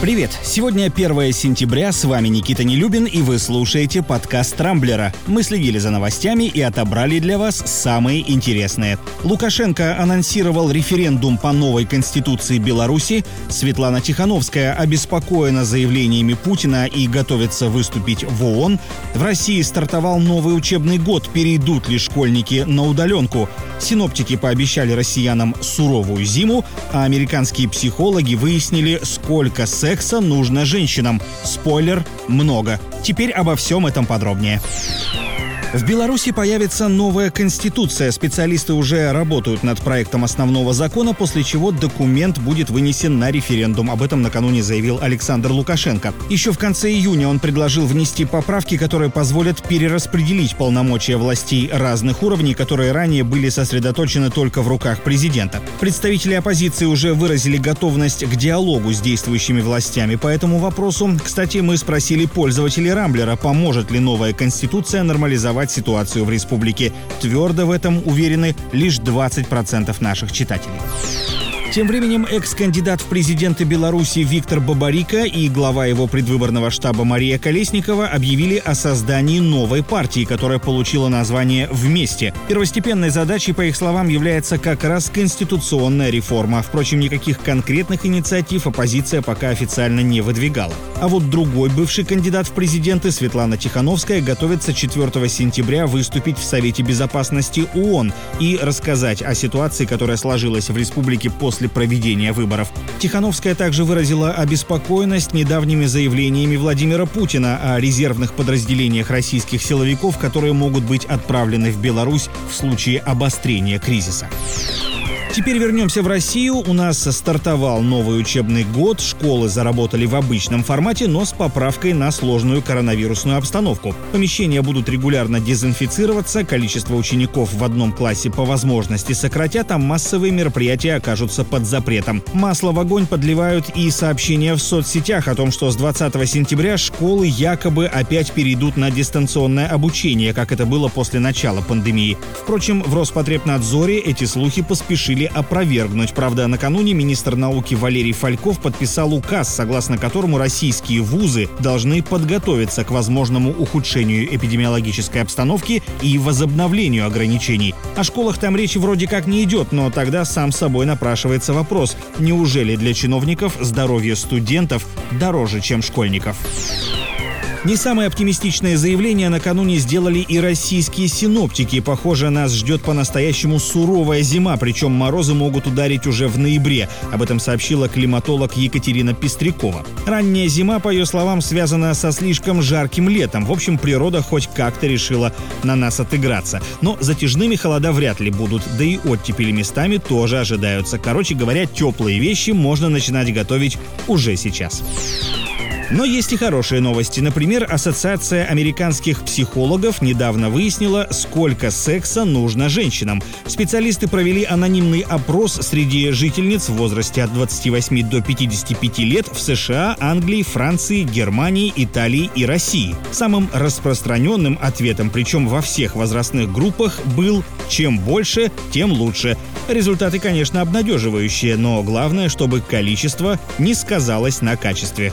Привет! Сегодня 1 сентября, с вами Никита Нелюбин, и вы слушаете подкаст «Трамблера». Мы следили за новостями и отобрали для вас самые интересные. Лукашенко анонсировал референдум по новой конституции Беларуси. Светлана Тихановская обеспокоена заявлениями Путина и готовится выступить в ООН. В России стартовал новый учебный год. Перейдут ли школьники на удаленку? Синоптики пообещали россиянам суровую зиму, а американские психологи выяснили, сколько секса нужно женщинам. Спойлер – много. Теперь обо всем этом подробнее. В Беларуси появится новая конституция. Специалисты уже работают над проектом основного закона, после чего документ будет вынесен на референдум. Об этом накануне заявил Александр Лукашенко. Еще в конце июня он предложил внести поправки, которые позволят перераспределить полномочия властей разных уровней, которые ранее были сосредоточены только в руках президента. Представители оппозиции уже выразили готовность к диалогу с действующими властями по этому вопросу. Кстати, мы спросили пользователей Рамблера, поможет ли новая конституция нормализовать нормализовать ситуацию в республике. Твердо в этом уверены лишь 20% наших читателей. Тем временем экс-кандидат в президенты Беларуси Виктор Бабарика и глава его предвыборного штаба Мария Колесникова объявили о создании новой партии, которая получила название «Вместе». Первостепенной задачей, по их словам, является как раз конституционная реформа. Впрочем, никаких конкретных инициатив оппозиция пока официально не выдвигала. А вот другой бывший кандидат в президенты Светлана Тихановская готовится 4 сентября выступить в Совете Безопасности ООН и рассказать о ситуации, которая сложилась в республике после проведения выборов. Тихановская также выразила обеспокоенность недавними заявлениями Владимира Путина о резервных подразделениях российских силовиков, которые могут быть отправлены в Беларусь в случае обострения кризиса. Теперь вернемся в Россию. У нас стартовал новый учебный год. Школы заработали в обычном формате, но с поправкой на сложную коронавирусную обстановку. Помещения будут регулярно дезинфицироваться, количество учеников в одном классе по возможности сократят, а массовые мероприятия окажутся под запретом. Масло в огонь подливают и сообщения в соцсетях о том, что с 20 сентября школы якобы опять перейдут на дистанционное обучение, как это было после начала пандемии. Впрочем, в Роспотребнадзоре эти слухи поспешили опровергнуть. Правда, накануне министр науки Валерий Фальков подписал указ, согласно которому российские вузы должны подготовиться к возможному ухудшению эпидемиологической обстановки и возобновлению ограничений. О школах там речи вроде как не идет, но тогда сам собой напрашивается вопрос, неужели для чиновников здоровье студентов дороже, чем школьников? Не самое оптимистичное заявление накануне сделали и российские синоптики. Похоже, нас ждет по-настоящему суровая зима, причем морозы могут ударить уже в ноябре. Об этом сообщила климатолог Екатерина Пестрякова. Ранняя зима, по ее словам, связана со слишком жарким летом. В общем, природа хоть как-то решила на нас отыграться. Но затяжными холода вряд ли будут, да и оттепели местами тоже ожидаются. Короче говоря, теплые вещи можно начинать готовить уже сейчас. Но есть и хорошие новости. Например, Ассоциация американских психологов недавно выяснила, сколько секса нужно женщинам. Специалисты провели анонимный опрос среди жительниц в возрасте от 28 до 55 лет в США, Англии, Франции, Германии, Италии и России. Самым распространенным ответом, причем во всех возрастных группах, был «чем больше, тем лучше». Результаты, конечно, обнадеживающие, но главное, чтобы количество не сказалось на качестве.